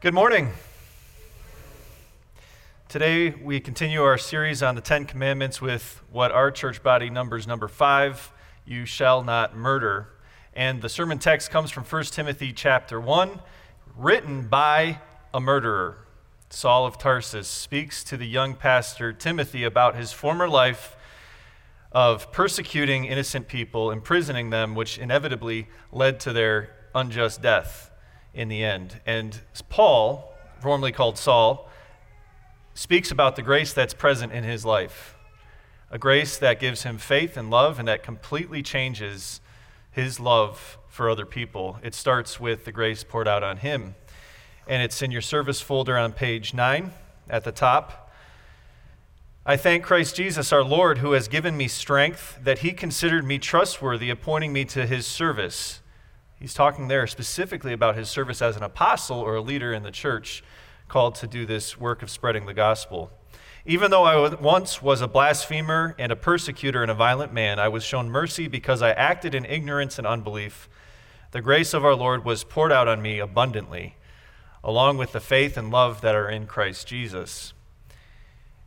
Good morning. Today we continue our series on the Ten Commandments with what our church body numbers number five you shall not murder. And the sermon text comes from 1 Timothy chapter 1, written by a murderer. Saul of Tarsus speaks to the young pastor Timothy about his former life of persecuting innocent people, imprisoning them, which inevitably led to their unjust death in the end. And Paul, formerly called Saul, speaks about the grace that's present in his life a grace that gives him faith and love and that completely changes his love for other people. It starts with the grace poured out on him. And it's in your service folder on page 9 at the top. I thank Christ Jesus our Lord, who has given me strength, that he considered me trustworthy, appointing me to his service. He's talking there specifically about his service as an apostle or a leader in the church called to do this work of spreading the gospel. Even though I once was a blasphemer and a persecutor and a violent man, I was shown mercy because I acted in ignorance and unbelief. The grace of our Lord was poured out on me abundantly, along with the faith and love that are in Christ Jesus.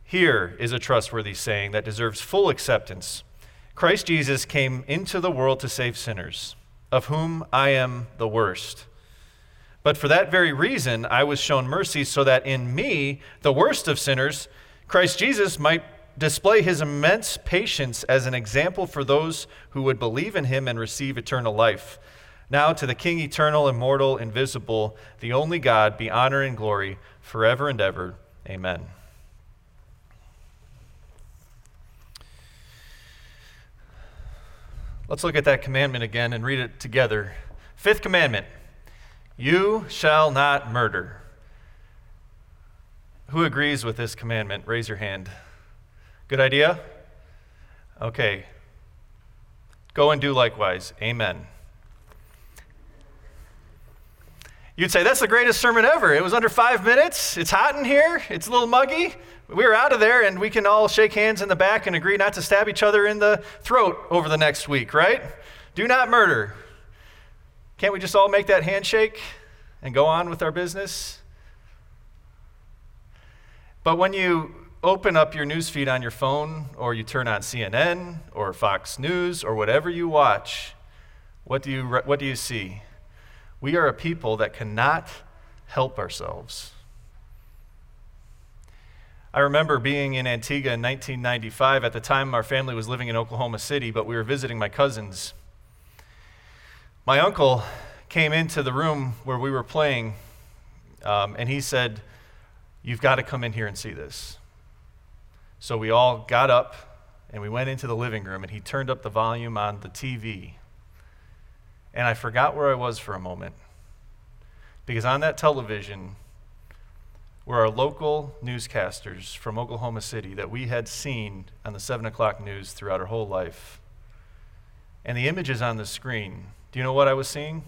Here is a trustworthy saying that deserves full acceptance Christ Jesus came into the world to save sinners of whom I am the worst. But for that very reason, I was shown mercy so that in me, the worst of sinners, Christ Jesus might display his immense patience as an example for those who would believe in him and receive eternal life. Now, to the King eternal, immortal, invisible, the only God, be honor and glory forever and ever. Amen. Let's look at that commandment again and read it together. Fifth commandment You shall not murder. Who agrees with this commandment? Raise your hand. Good idea? Okay. Go and do likewise. Amen. You'd say, That's the greatest sermon ever. It was under five minutes. It's hot in here. It's a little muggy we are out of there and we can all shake hands in the back and agree not to stab each other in the throat over the next week, right? Do not murder. Can't we just all make that handshake and go on with our business? But when you open up your newsfeed on your phone or you turn on CNN or Fox News or whatever you watch, what do you, what do you see? We are a people that cannot help ourselves. I remember being in Antigua in 1995. At the time, our family was living in Oklahoma City, but we were visiting my cousins. My uncle came into the room where we were playing, um, and he said, You've got to come in here and see this. So we all got up and we went into the living room, and he turned up the volume on the TV. And I forgot where I was for a moment. Because on that television, were our local newscasters from Oklahoma City that we had seen on the 7 o'clock news throughout our whole life. And the images on the screen, do you know what I was seeing?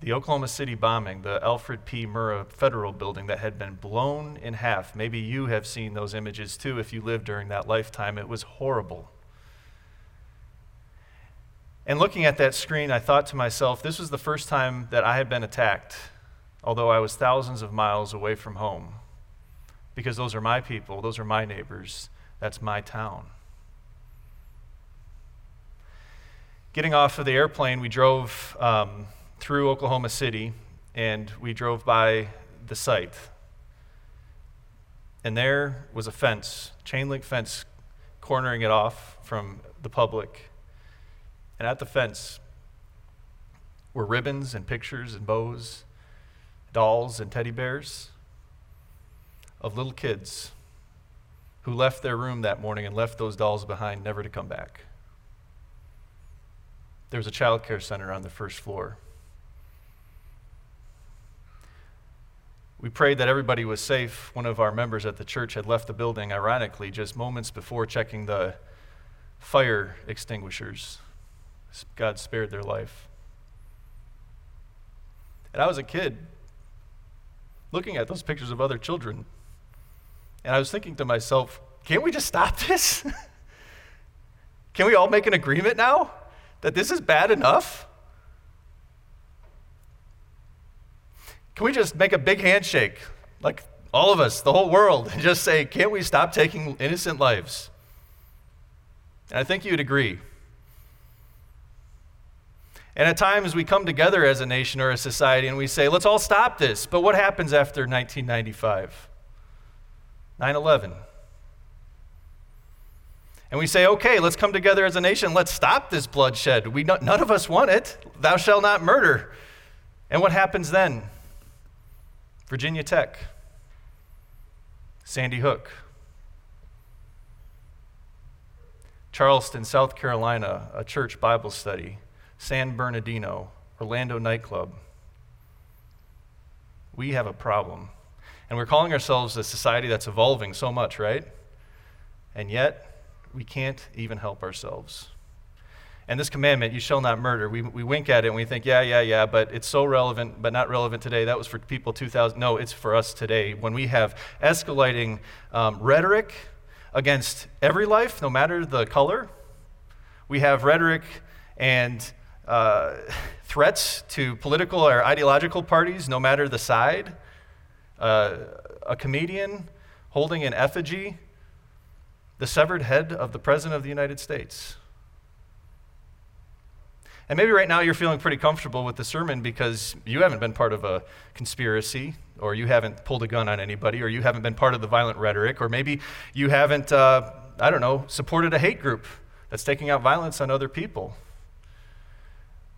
The Oklahoma City bombing, the Alfred P. Murrah Federal Building that had been blown in half. Maybe you have seen those images too if you lived during that lifetime. It was horrible. And looking at that screen, I thought to myself, this was the first time that I had been attacked although I was thousands of miles away from home, because those are my people, those are my neighbors, that's my town. Getting off of the airplane, we drove um, through Oklahoma City and we drove by the site. And there was a fence, chain link fence, cornering it off from the public. And at the fence were ribbons and pictures and bows dolls and teddy bears of little kids who left their room that morning and left those dolls behind, never to come back. There was a child care center on the first floor. We prayed that everybody was safe. One of our members at the church had left the building, ironically, just moments before checking the fire extinguishers. God spared their life. And I was a kid looking at those pictures of other children. And I was thinking to myself, can't we just stop this? Can we all make an agreement now that this is bad enough? Can we just make a big handshake, like all of us, the whole world, and just say, can't we stop taking innocent lives? And I think you'd agree. And at times we come together as a nation or a society and we say, let's all stop this. But what happens after 1995? 9 11. And we say, okay, let's come together as a nation. Let's stop this bloodshed. We, none of us want it. Thou shalt not murder. And what happens then? Virginia Tech, Sandy Hook, Charleston, South Carolina, a church Bible study, San Bernardino, Orlando nightclub. We have a problem. And we're calling ourselves a society that's evolving so much, right? And yet, we can't even help ourselves. And this commandment, you shall not murder, we, we wink at it and we think, yeah, yeah, yeah, but it's so relevant, but not relevant today. That was for people 2,000. No, it's for us today. When we have escalating um, rhetoric against every life, no matter the color, we have rhetoric and uh, threats to political or ideological parties, no matter the side. Uh, a comedian holding an effigy the severed head of the President of the United States. And maybe right now you're feeling pretty comfortable with the sermon because you haven't been part of a conspiracy, or you haven't pulled a gun on anybody, or you haven't been part of the violent rhetoric, or maybe you haven't, uh, I don't know, supported a hate group that's taking out violence on other people.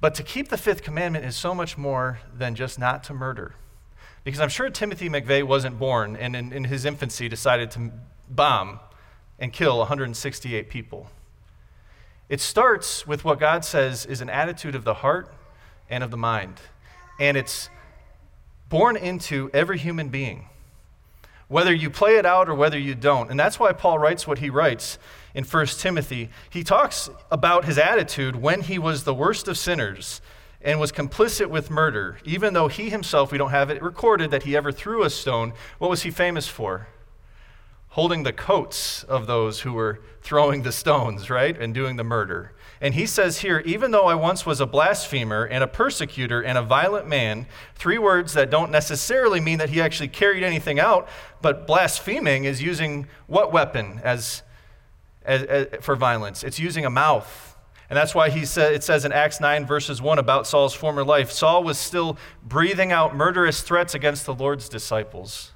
But to keep the fifth commandment is so much more than just not to murder. Because I'm sure Timothy McVeigh wasn't born and in, in his infancy decided to bomb and kill 168 people. It starts with what God says is an attitude of the heart and of the mind. And it's born into every human being, whether you play it out or whether you don't. And that's why Paul writes what he writes in 1 Timothy. He talks about his attitude when he was the worst of sinners and was complicit with murder, even though he himself, we don't have it recorded that he ever threw a stone. What was he famous for? holding the coats of those who were throwing the stones, right, and doing the murder. And he says here, even though I once was a blasphemer and a persecutor and a violent man, three words that don't necessarily mean that he actually carried anything out, but blaspheming is using what weapon as, as, as for violence? It's using a mouth. And that's why he said, it says in Acts 9, verses 1 about Saul's former life Saul was still breathing out murderous threats against the Lord's disciples.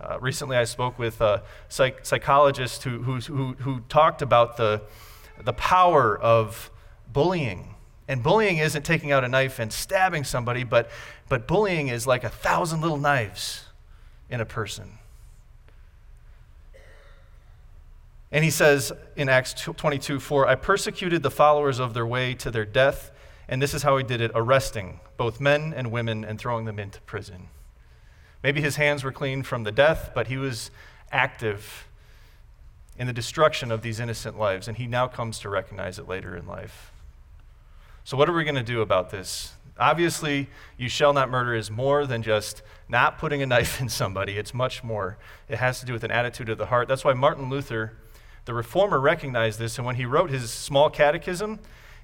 Uh, recently, I spoke with a psych- psychologist who, who, who, who talked about the, the power of bullying. And bullying isn't taking out a knife and stabbing somebody, but, but bullying is like a thousand little knives in a person. And he says in Acts 22 4, I persecuted the followers of their way to their death, and this is how he did it arresting both men and women and throwing them into prison. Maybe his hands were clean from the death, but he was active in the destruction of these innocent lives, and he now comes to recognize it later in life. So, what are we going to do about this? Obviously, you shall not murder is more than just not putting a knife in somebody. It's much more. It has to do with an attitude of the heart. That's why Martin Luther, the reformer, recognized this, and when he wrote his small catechism,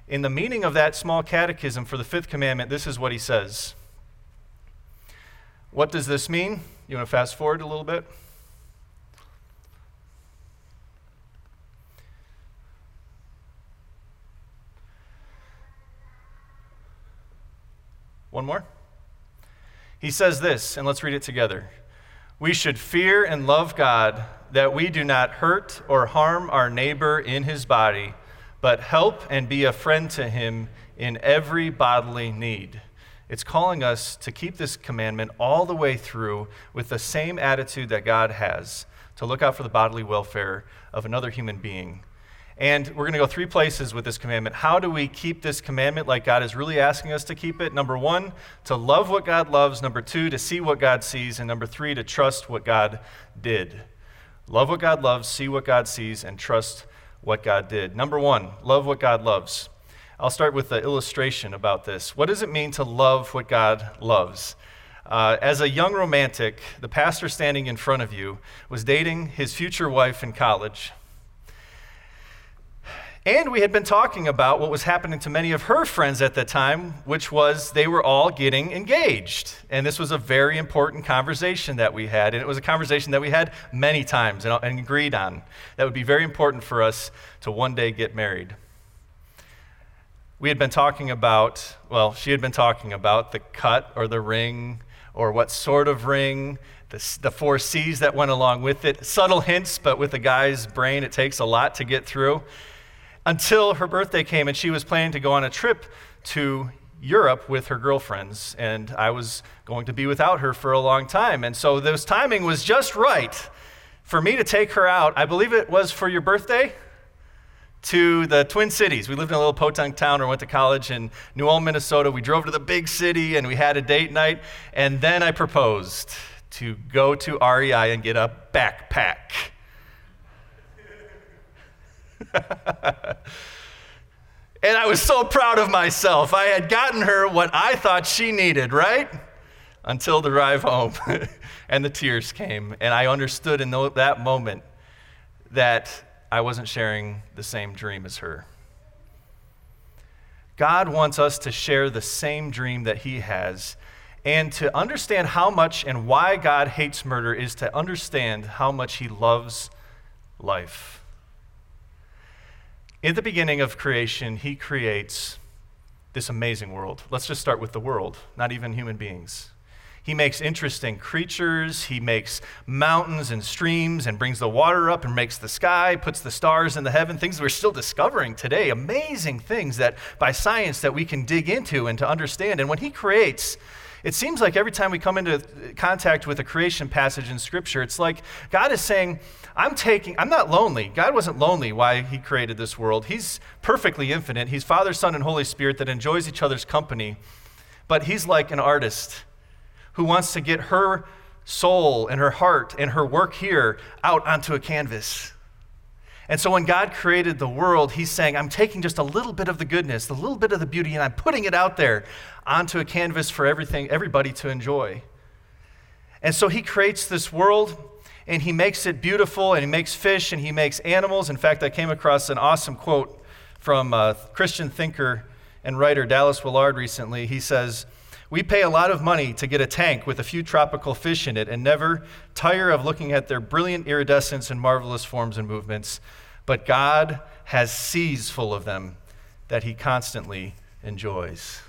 in the meaning of that small catechism for the fifth commandment, this is what he says what does this mean? You want to fast forward a little bit? One more. He says this, and let's read it together. We should fear and love God that we do not hurt or harm our neighbor in his body, but help and be a friend to him in every bodily need. It's calling us to keep this commandment all the way through with the same attitude that God has to look out for the bodily welfare of another human being. And we're going to go three places with this commandment. How do we keep this commandment like God is really asking us to keep it? Number one, to love what God loves. Number two, to see what God sees. And number three, to trust what God did. Love what God loves, see what God sees, and trust what God did. Number one, love what God loves. I'll start with the illustration about this. What does it mean to love what God loves? Uh, as a young romantic, the pastor standing in front of you was dating his future wife in college. And we had been talking about what was happening to many of her friends at the time, which was they were all getting engaged. And this was a very important conversation that we had. And it was a conversation that we had many times and, agreed on. That would be very important for us to one day get married. We had been talking about, well, she had been talking about the cut or the ring or what sort of ring, the, the four C's that went along with it. Subtle hints, but with a guy's brain, it takes a lot to get through until her birthday came and she was planning to go on a trip to Europe with her girlfriends, and I was going to be without her for a long time. And so this timing was just right for me to take her out. I believe it was for your birthday to the Twin Cities. We lived in a little podunk town or went to college in New Ulm, Minnesota. We drove to the big city and we had a date night. And then I proposed to go to REI and get a backpack. and I was so proud of myself. I had gotten her what I thought she needed, right? Until the drive home and the tears came. And I understood in that moment that I wasn't sharing the same dream as her. God wants us to share the same dream that He has. And to understand how much and why God hates murder is to understand how much He loves life. In the beginning of creation, he creates this amazing world. Let's just start with the world, not even human beings. He makes interesting creatures. He makes mountains and streams and brings the water up and makes the sky, puts the stars in the heaven, things we're still discovering today. Amazing things that by science that we can dig into and to understand. And when he creates, it seems like every time we come into contact with a creation passage in Scripture, it's like God is saying, I'm taking, I'm not lonely. God wasn't lonely why he created this world. He's perfectly infinite. He's Father, Son, and Holy Spirit that enjoys each other's company. But he's like an artist who wants to get her soul and her heart and her work here out onto a canvas. And so when God created the world, he's saying, I'm taking just a little bit of the goodness, the little bit of the beauty, and I'm putting it out there onto a canvas for everything, everybody to enjoy. And so he creates this world and he makes it beautiful and he makes fish and he makes animals. In fact, I came across an awesome quote from a Christian thinker and writer Dallas Willard recently. He says, We pay a lot of money to get a tank with a few tropical fish in it and never tire of looking at their brilliant iridescence and marvelous forms and movements. But God has seas full of them that he constantly enjoys.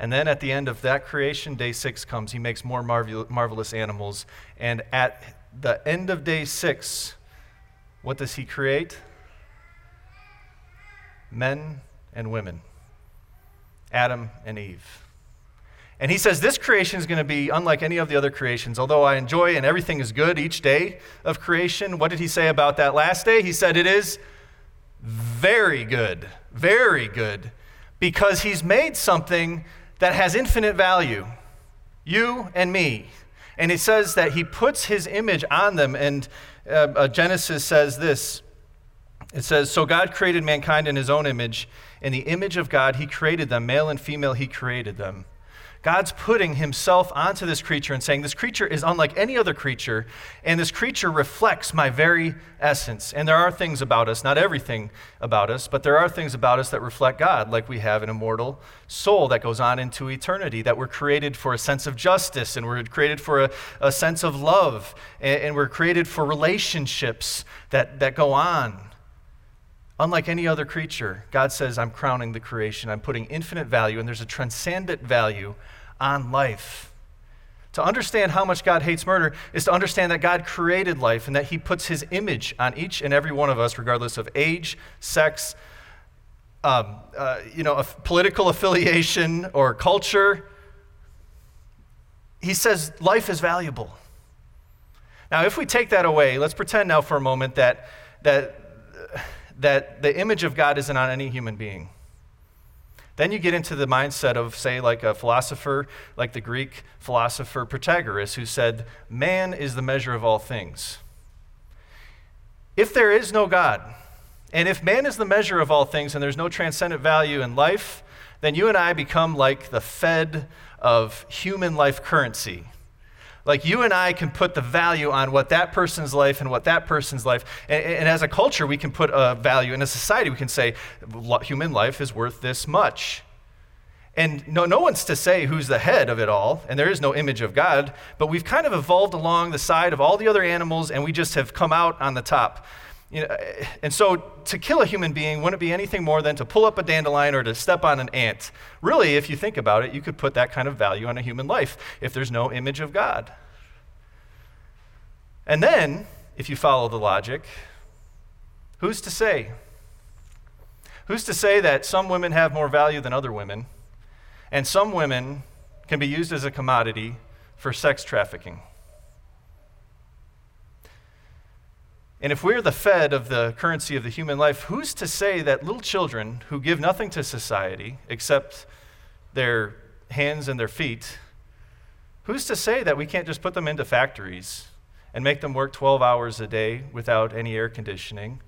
And then at the end of that creation, day six comes. He makes more marvel- marvelous animals. And at the end of day six, what does he create? Men and women, Adam and Eve. And he says this creation is going to be unlike any of the other creations. Although I enjoy and everything is good each day of creation, what did he say about that last day? He said it is very good, very good, because he's made something that has infinite value you and me. And it says that he puts his image on them. And uh, uh, Genesis says this it says, So God created mankind in his own image. In the image of God, he created them. Male and female, he created them. God's putting himself onto this creature and saying, This creature is unlike any other creature, and this creature reflects my very essence. And there are things about us, not everything about us, but there are things about us that reflect God, like we have an immortal soul that goes on into eternity, that we're created for a sense of justice, and we're created for a, a sense of love, and, and we're created for relationships that, that go on. Unlike any other creature, God says, I'm crowning the creation. I'm putting infinite value, and there's a transcendent value on life. To understand how much God hates murder is to understand that God created life and that He puts His image on each and every one of us, regardless of age, sex, um, uh, you know, political affiliation or culture. He says life is valuable. Now, if we take that away, let's pretend now for a moment that, that that the image of God isn't on any human being. Then you get into the mindset of, say, like a philosopher, like the Greek philosopher Protagoras, who said, Man is the measure of all things. If there is no God, and if man is the measure of all things and there's no transcendent value in life, then you and I become like the Fed of human life currency Like you and I can put the value on what that person's life and what that person's life. And, and as a culture, we can put a value. In a society, we can say human life is worth this much. And no, no one's to say who's the head of it all, and there is no image of God, but we've kind of evolved along the side of all the other animals, and we just have come out on the top. You know, eh, and so to kill a human being wouldn't be anything more than to pull up a dandelion or to step on an ant. Really, if you think about it, you could put that kind of value on a human life if there's no image of God. And then, if you follow the logic, who's to say? Who's to say that some women have more value than other women? And some women can be used as a commodity for sex trafficking. And if we're the fed of the currency of the human life, who's to say that little children who give nothing to society except their hands and their feet, who's to say that we can't just put them into factories and make them work 12 hours a day without any air conditioning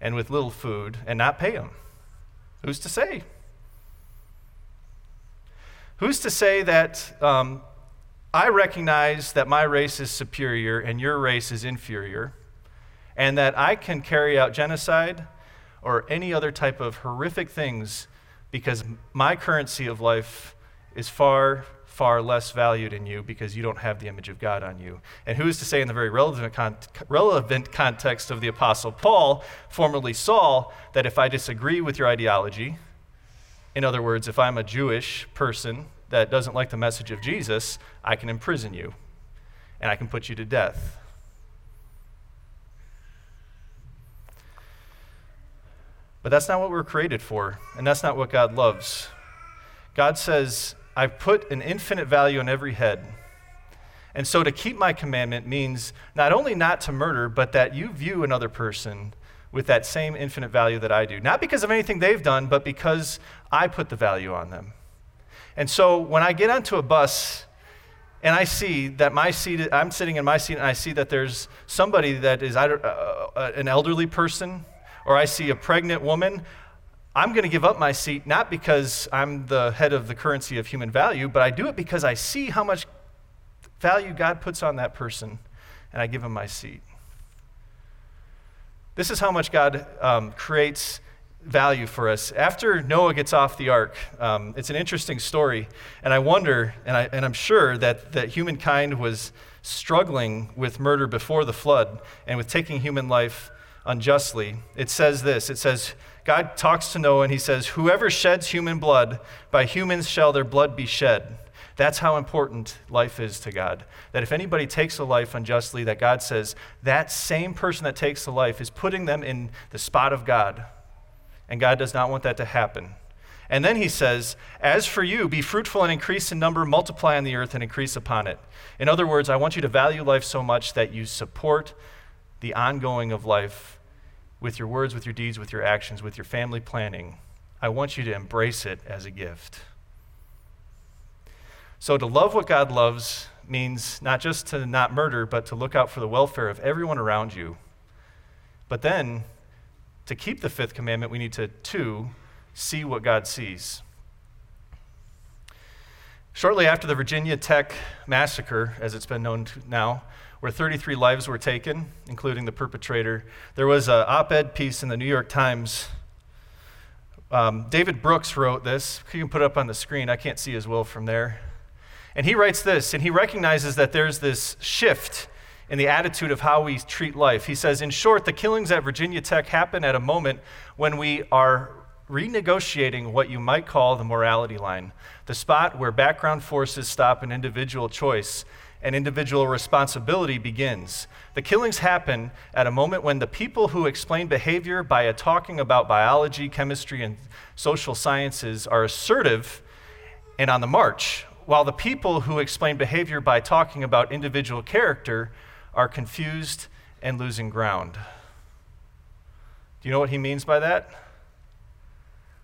and with little food and not pay them? Who's to say? Who's to say that um, I recognize that my race is superior and your race is inferior, and that I can carry out genocide or any other type of horrific things because my currency of life is far, far less valued in you because you don't have the image of God on you. And who is to say, in the very relevant, con- relevant context of the Apostle Paul, formerly Saul, that if I disagree with your ideology, in other words, if I'm a Jewish person that doesn't like the message of Jesus, I can imprison you and I can put you to death. But that's not what we're created for, and that's not what God loves. God says, I've put an infinite value on every head. And so to keep my commandment means not only not to murder, but that you view another person with that same infinite value that I do. Not because of anything they've done, but because I put the value on them. And so when I get onto a bus and I see that my seat, I'm sitting in my seat and I see that there's somebody that is uh, uh, an elderly person or I see a pregnant woman, I'm going to give up my seat not because I'm the head of the currency of human value, but I do it because I see how much value God puts on that person and I give him my seat. This is how much God um, creates value for us. After Noah gets off the ark, um, it's an interesting story, and I wonder, and, I, and I'm sure that, that humankind was struggling with murder before the flood and with taking human life unjustly. It says this it says, God talks to Noah and he says, Whoever sheds human blood, by humans shall their blood be shed. That's how important life is to God. That if anybody takes a life unjustly, that God says that same person that takes the life is putting them in the spot of God. And God does not want that to happen. And then he says, As for you, be fruitful and increase in number, multiply on the earth and increase upon it. In other words, I want you to value life so much that you support the ongoing of life with your words, with your deeds, with your actions, with your family planning. I want you to embrace it as a gift. So, to love what God loves means not just to not murder, but to look out for the welfare of everyone around you. But then, to keep the fifth commandment, we need to, two, see what God sees. Shortly after the Virginia Tech massacre, as it's been known now, where 33 lives were taken, including the perpetrator, there was an op ed piece in the New York Times. Um, David Brooks wrote this. You can put it up on the screen. I can't see as well from there. And he writes this, and he recognizes that there's this shift in the attitude of how we treat life. He says, in short, the killings at Virginia Tech happen at a moment when we are renegotiating what you might call the morality line, the spot where background forces stop an individual choice and individual responsibility begins. The killings happen at a moment when the people who explain behavior by talking about biology, chemistry, and social sciences are assertive and on the march, while the people who explain behavior by talking about individual character are confused and losing ground. Do you know what he means by that?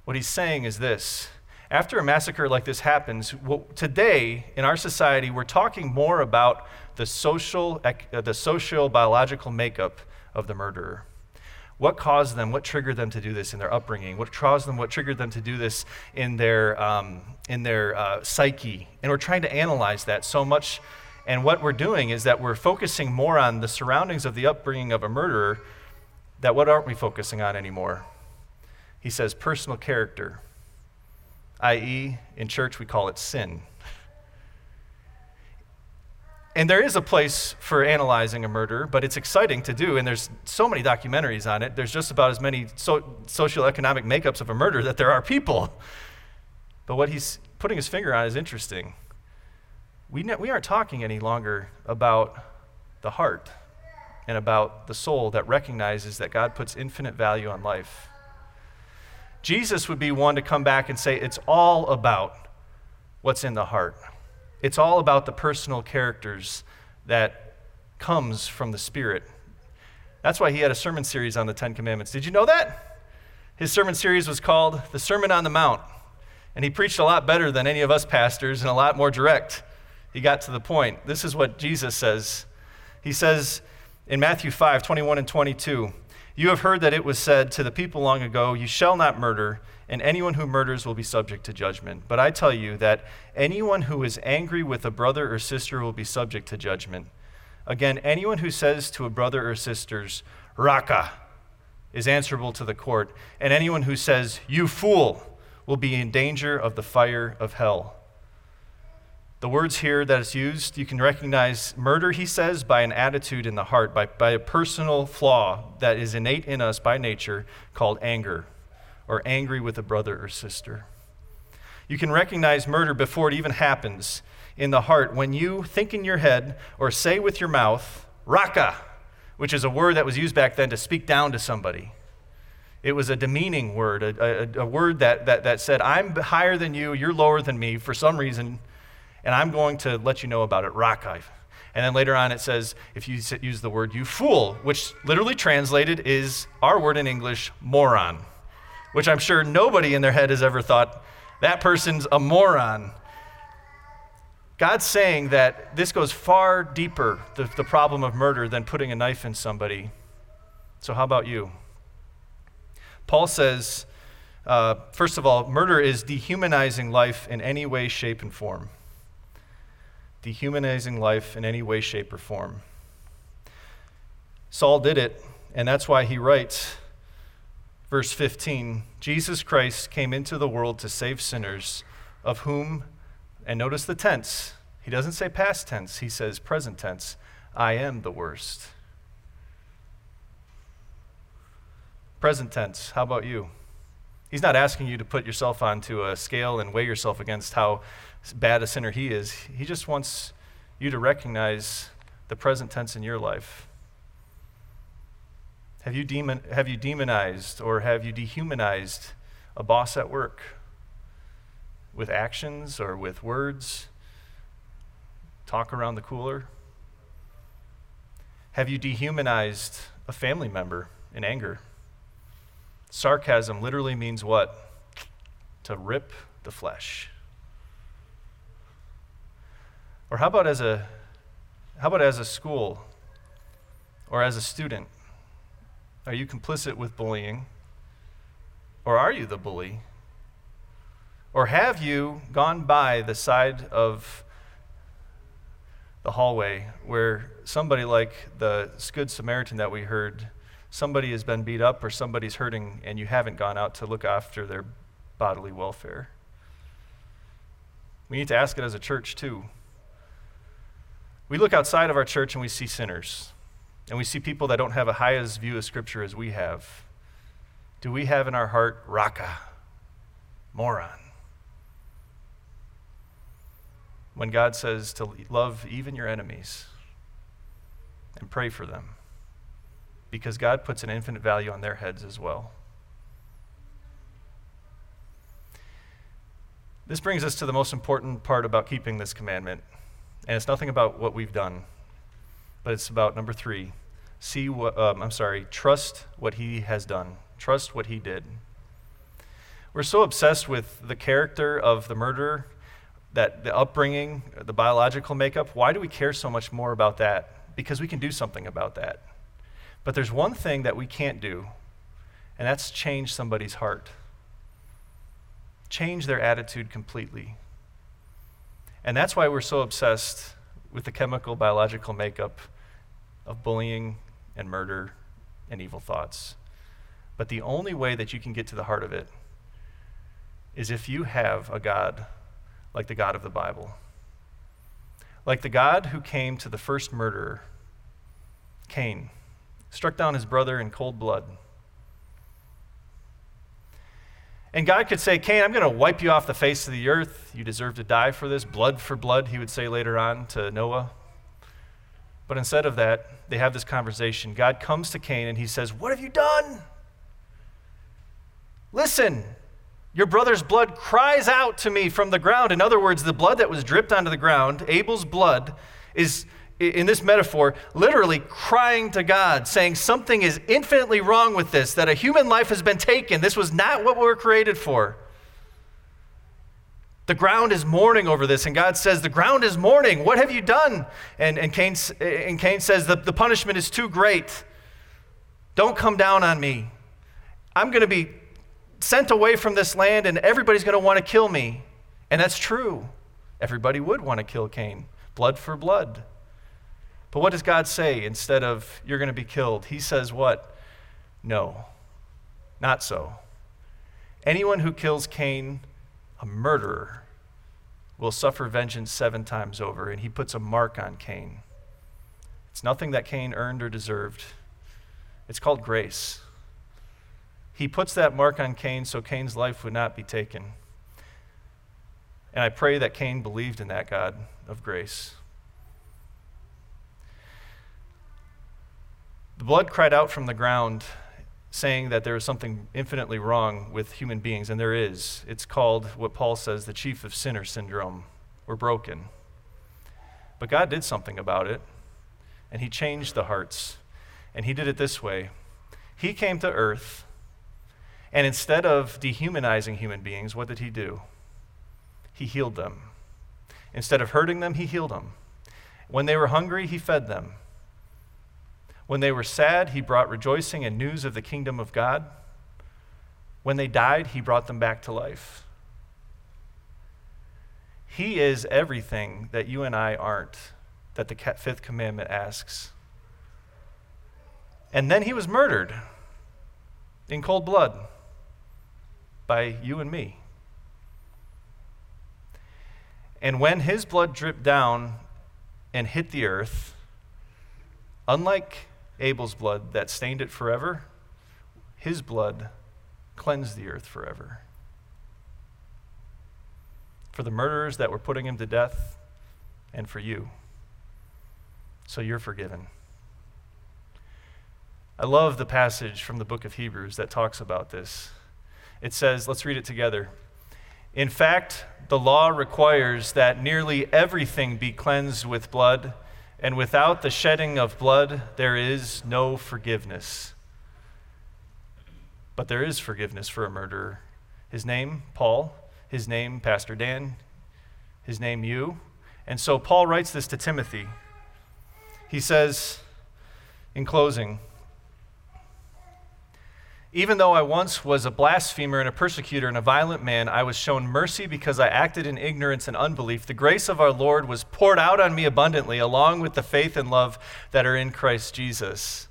What he's saying is this. After a massacre like this happens, today in our society, we're talking more about the social, uh, the social biological makeup of the murderer. What caused them? What triggered them to do this in their upbringing? What caused them? What triggered them to do this in their, um, in their uh, psyche? And we're trying to analyze that so much And what we're doing is that we're focusing more on the surroundings of the upbringing of a murderer that what aren't we focusing on anymore? He says personal character, i.e., in church we call it sin. And there is a place for analyzing a murder, but it's exciting to do, and there's so many documentaries on it. There's just about as many so, socioeconomic makeups of a murder that there are people. But what he's putting his finger on is interesting. We, ne- we aren't talking any longer about the heart and about the soul that recognizes that God puts infinite value on life. Jesus would be one to come back and say, it's all about what's in the heart. It's all about the personal characters that comes from the Spirit. That's why he had a sermon series on the Ten Commandments. Did you know that? His sermon series was called The Sermon on the Mount. And he preached a lot better than any of us pastors and a lot more direct. He got to the point. This is what Jesus says. He says in Matthew 5 21 and 22, You have heard that it was said to the people long ago, You shall not murder and anyone who murders will be subject to judgment. But I tell you that anyone who is angry with a brother or sister will be subject to judgment. Again, anyone who says to a brother or sister's, Raca, is answerable to the court, and anyone who says, You fool, will be in danger of the fire of hell. The words here that is used, you can recognize murder, he says, by an attitude in the heart, by, by a personal flaw that is innate in us by nature called anger or angry with a brother or sister. You can recognize murder before it even happens in the heart when you think in your head or say with your mouth, raka, which is a word that was used back then to speak down to somebody. It was a demeaning word, a, a, a, word that, that, that said, I'm higher than you, you're lower than me for some reason, and I'm going to let you know about it, raka. And then later on it says, if you use the word you fool, which literally translated is our word in English, moron which I'm sure nobody in their head has ever thought that person's a moron. God's saying that this goes far deeper, the, the problem of murder, than putting a knife in somebody. So, how about you? Paul says, uh, first of all, murder is dehumanizing life in any way, shape, and form. Dehumanizing life in any way, shape, or form. Saul did it, and that's why he writes verse 15 Jesus Christ came into the world to save sinners, of whom, and notice the tense, he doesn't say past tense, he says present tense, I am the worst. Present tense, how about you? He's not asking you to put yourself onto a scale and weigh yourself against how bad a sinner he is. He just wants you to recognize the present tense in your life. Have you, demon, have you demonized or have you dehumanized a boss at work with actions or with words? Talk around the cooler? Have you dehumanized a family member in anger? Sarcasm literally means what? To rip the flesh. Or how about as a how about as a school or as a student? Are you complicit with bullying? Or are you the bully? Or have you gone by the side of the hallway where somebody like the Good Samaritan that we heard, somebody has been beat up or somebody's hurting and you haven't gone out to look after their bodily welfare? We need to ask it as a church too. We look outside of our church and we see sinners. And we see people that don't have a high as view of Scripture as we have. Do we have in our heart raka, moron? When God says to love even your enemies and pray for them, because God puts an infinite value on their heads as well. This brings us to the most important part about keeping this commandment. And it's nothing about what we've done, but it's about number three see what, um, I'm sorry, trust what he has done, trust what he did. We're so obsessed with the character of the murderer, that the upbringing, the biological makeup. Why do we care so much more about that? Because we can do something about that. But there's one thing that we can't do, and that's change somebody's heart, change their attitude completely. And that's why we're so obsessed with the chemical, biological makeup of bullying and murder and evil thoughts. But the only way that you can get to the heart of it is if you have a God like the God of the Bible. Like the God who came to the first murderer, Cain, struck down his brother in cold blood. And God could say, Cain, I'm going to wipe you off the face of the earth. You deserve to die for this. Blood for blood, he would say later on to Noah. But instead of that, they have this conversation. God comes to Cain and he says, What have you done? Listen, your brother's blood cries out to me from the ground. In other words, the blood that was dripped onto the ground, Abel's blood, is, in this metaphor, literally crying to God, saying something is infinitely wrong with this, that a human life has been taken. This was not what we were created for. The ground is mourning over this, and God says, The ground is mourning. What have you done? And, and, Cain, and Cain says, the, the punishment is too great. Don't come down on me. I'm going to be sent away from this land, and everybody's going to want to kill me. And that's true. Everybody would want to kill Cain, blood for blood. But what does God say instead of, You're going to be killed? He says, What? No, not so. Anyone who kills Cain, a murderer, will suffer vengeance seven times over. And he puts a mark on Cain. It's nothing that Cain earned or deserved, it's called grace. He puts that mark on Cain so Cain's life would not be taken. And I pray that Cain believed in that God of grace. The blood cried out from the ground, saying that there was something infinitely wrong with human beings, and there is. It's called what Paul says the chief of sinner syndrome. We're broken. But God did something about it, and He changed the hearts. And He did it this way He came to earth and instead of dehumanizing human beings, what did he do? He healed them. Instead of hurting them, he healed them. When they were hungry, he fed them. When they were sad, he brought rejoicing and news of the kingdom of God. When they died, he brought them back to life. He is everything that you and I aren't, that the fifth commandment asks. And then he was murdered in cold blood by you and me. And when his blood dripped down and hit the earth, unlike Abel's blood that stained it forever, his blood cleansed the earth forever. For the murderers that were putting him to death, and for you. So you're forgiven. I love the passage from the book of Hebrews that talks about this. It says, let's read it together. In fact, the law requires that nearly everything be cleansed with blood, and without the shedding of blood, there is no forgiveness. But there is forgiveness for a murderer. His name, Paul. His name, Pastor Dan. His name, you. And so Paul writes this to Timothy. He says, in closing, even though I once was a blasphemer and a persecutor and a violent man, I was shown mercy because I acted in ignorance and unbelief. The grace of our Lord was poured out on me abundantly, along with the faith and love that are in Christ Jesus.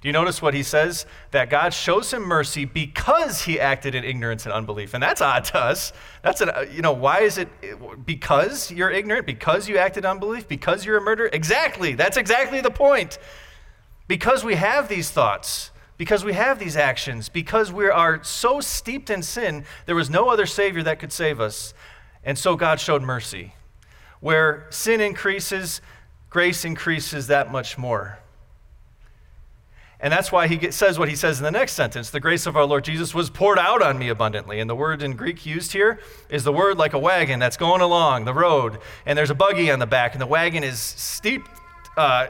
Do you notice what he says? That God shows him mercy because he acted in ignorance and unbelief. And that's odd to us. That's an, uh, you know, why is it because you're ignorant? Because you acted unbelief? Because you're a murderer? Exactly. That's exactly the point. Because we have these thoughts because we have these actions, because we are so steeped in sin, there was no other Savior that could save us. And so God showed mercy. Where sin increases, grace increases that much more. And that's why he says what he says in the next sentence The grace of our Lord Jesus was poured out on me abundantly. And the word in Greek used here is the word like a wagon that's going along the road, and there's a buggy on the back, and the wagon is steep uh,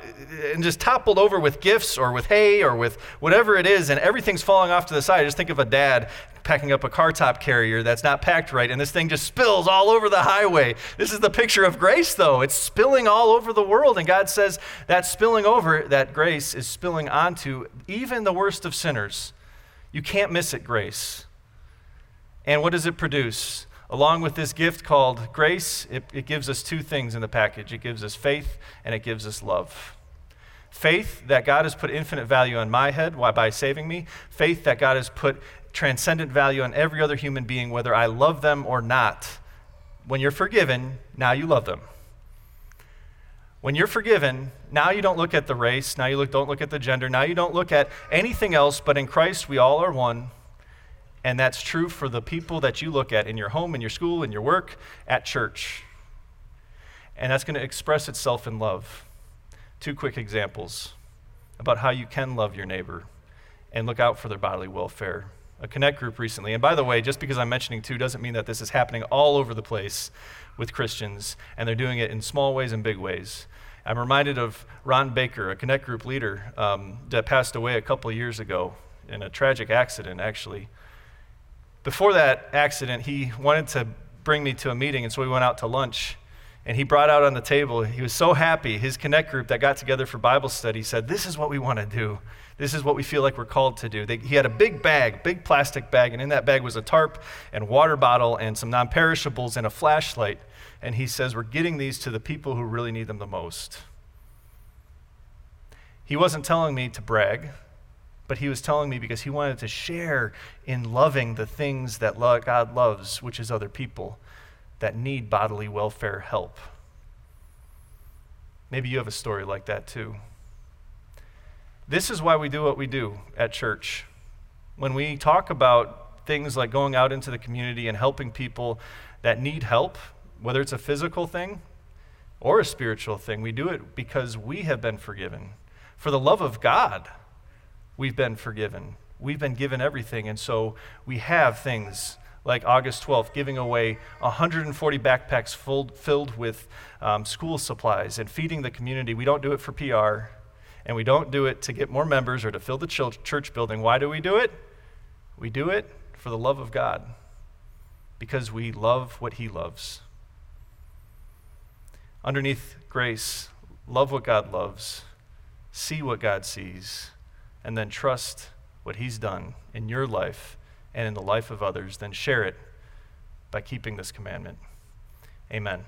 and just toppled over with gifts or with hay or with whatever it is, and everything's falling off to the side. Just think of a dad packing up a car top carrier that's not packed right, and this thing just spills all over the highway. This is the picture of grace, though. It's spilling all over the world, and God says that spilling over, that grace is spilling onto even the worst of sinners. You can't miss it, grace. And what does it produce? Along with this gift called grace, it, it gives us two things in the package it gives us faith and it gives us love. Faith that God has put infinite value on my head why, by saving me. Faith that God has put transcendent value on every other human being, whether I love them or not. When you're forgiven, now you love them. When you're forgiven, now you don't look at the race, now you look, don't look at the gender, now you don't look at anything else, but in Christ we all are one. And that's true for the people that you look at in your home, in your school, in your work, at church. And that's going to express itself in love. Two quick examples about how you can love your neighbor and look out for their bodily welfare. A connect group recently, and by the way, just because I'm mentioning two doesn't mean that this is happening all over the place with Christians, and they're doing it in small ways and big ways. I'm reminded of Ron Baker, a connect group leader um, that passed away a couple years ago in a tragic accident, actually. Before that accident, he wanted to bring me to a meeting, and so we went out to lunch and he brought out on the table, he was so happy. His Connect group that got together for Bible study said, This is what we want to do. This is what we feel like we're called to do. They, he had a big bag, big plastic bag, and in that bag was a tarp and water bottle and some non perishables and a flashlight. And he says, We're getting these to the people who really need them the most. He wasn't telling me to brag, but he was telling me because he wanted to share in loving the things that God loves, which is other people that need bodily welfare help. Maybe you have a story like that too. This is why we do what we do at church. When we talk about things like going out into the community and helping people that need help, whether it's a physical thing or a spiritual thing, we do it because we have been forgiven. For the love of God, we've been forgiven. We've been given everything, and so we have things like August 12th, giving away 140 backpacks full, filled with um, school supplies and feeding the community. We don't do it for PR, and we don't do it to get more members or to fill the church building. Why do we do it? We do it for the love of God, because we love what He loves. Underneath grace, love what God loves, see what God sees, and then trust what He's done in your life and in the life of others, then share it by keeping this commandment. Amen.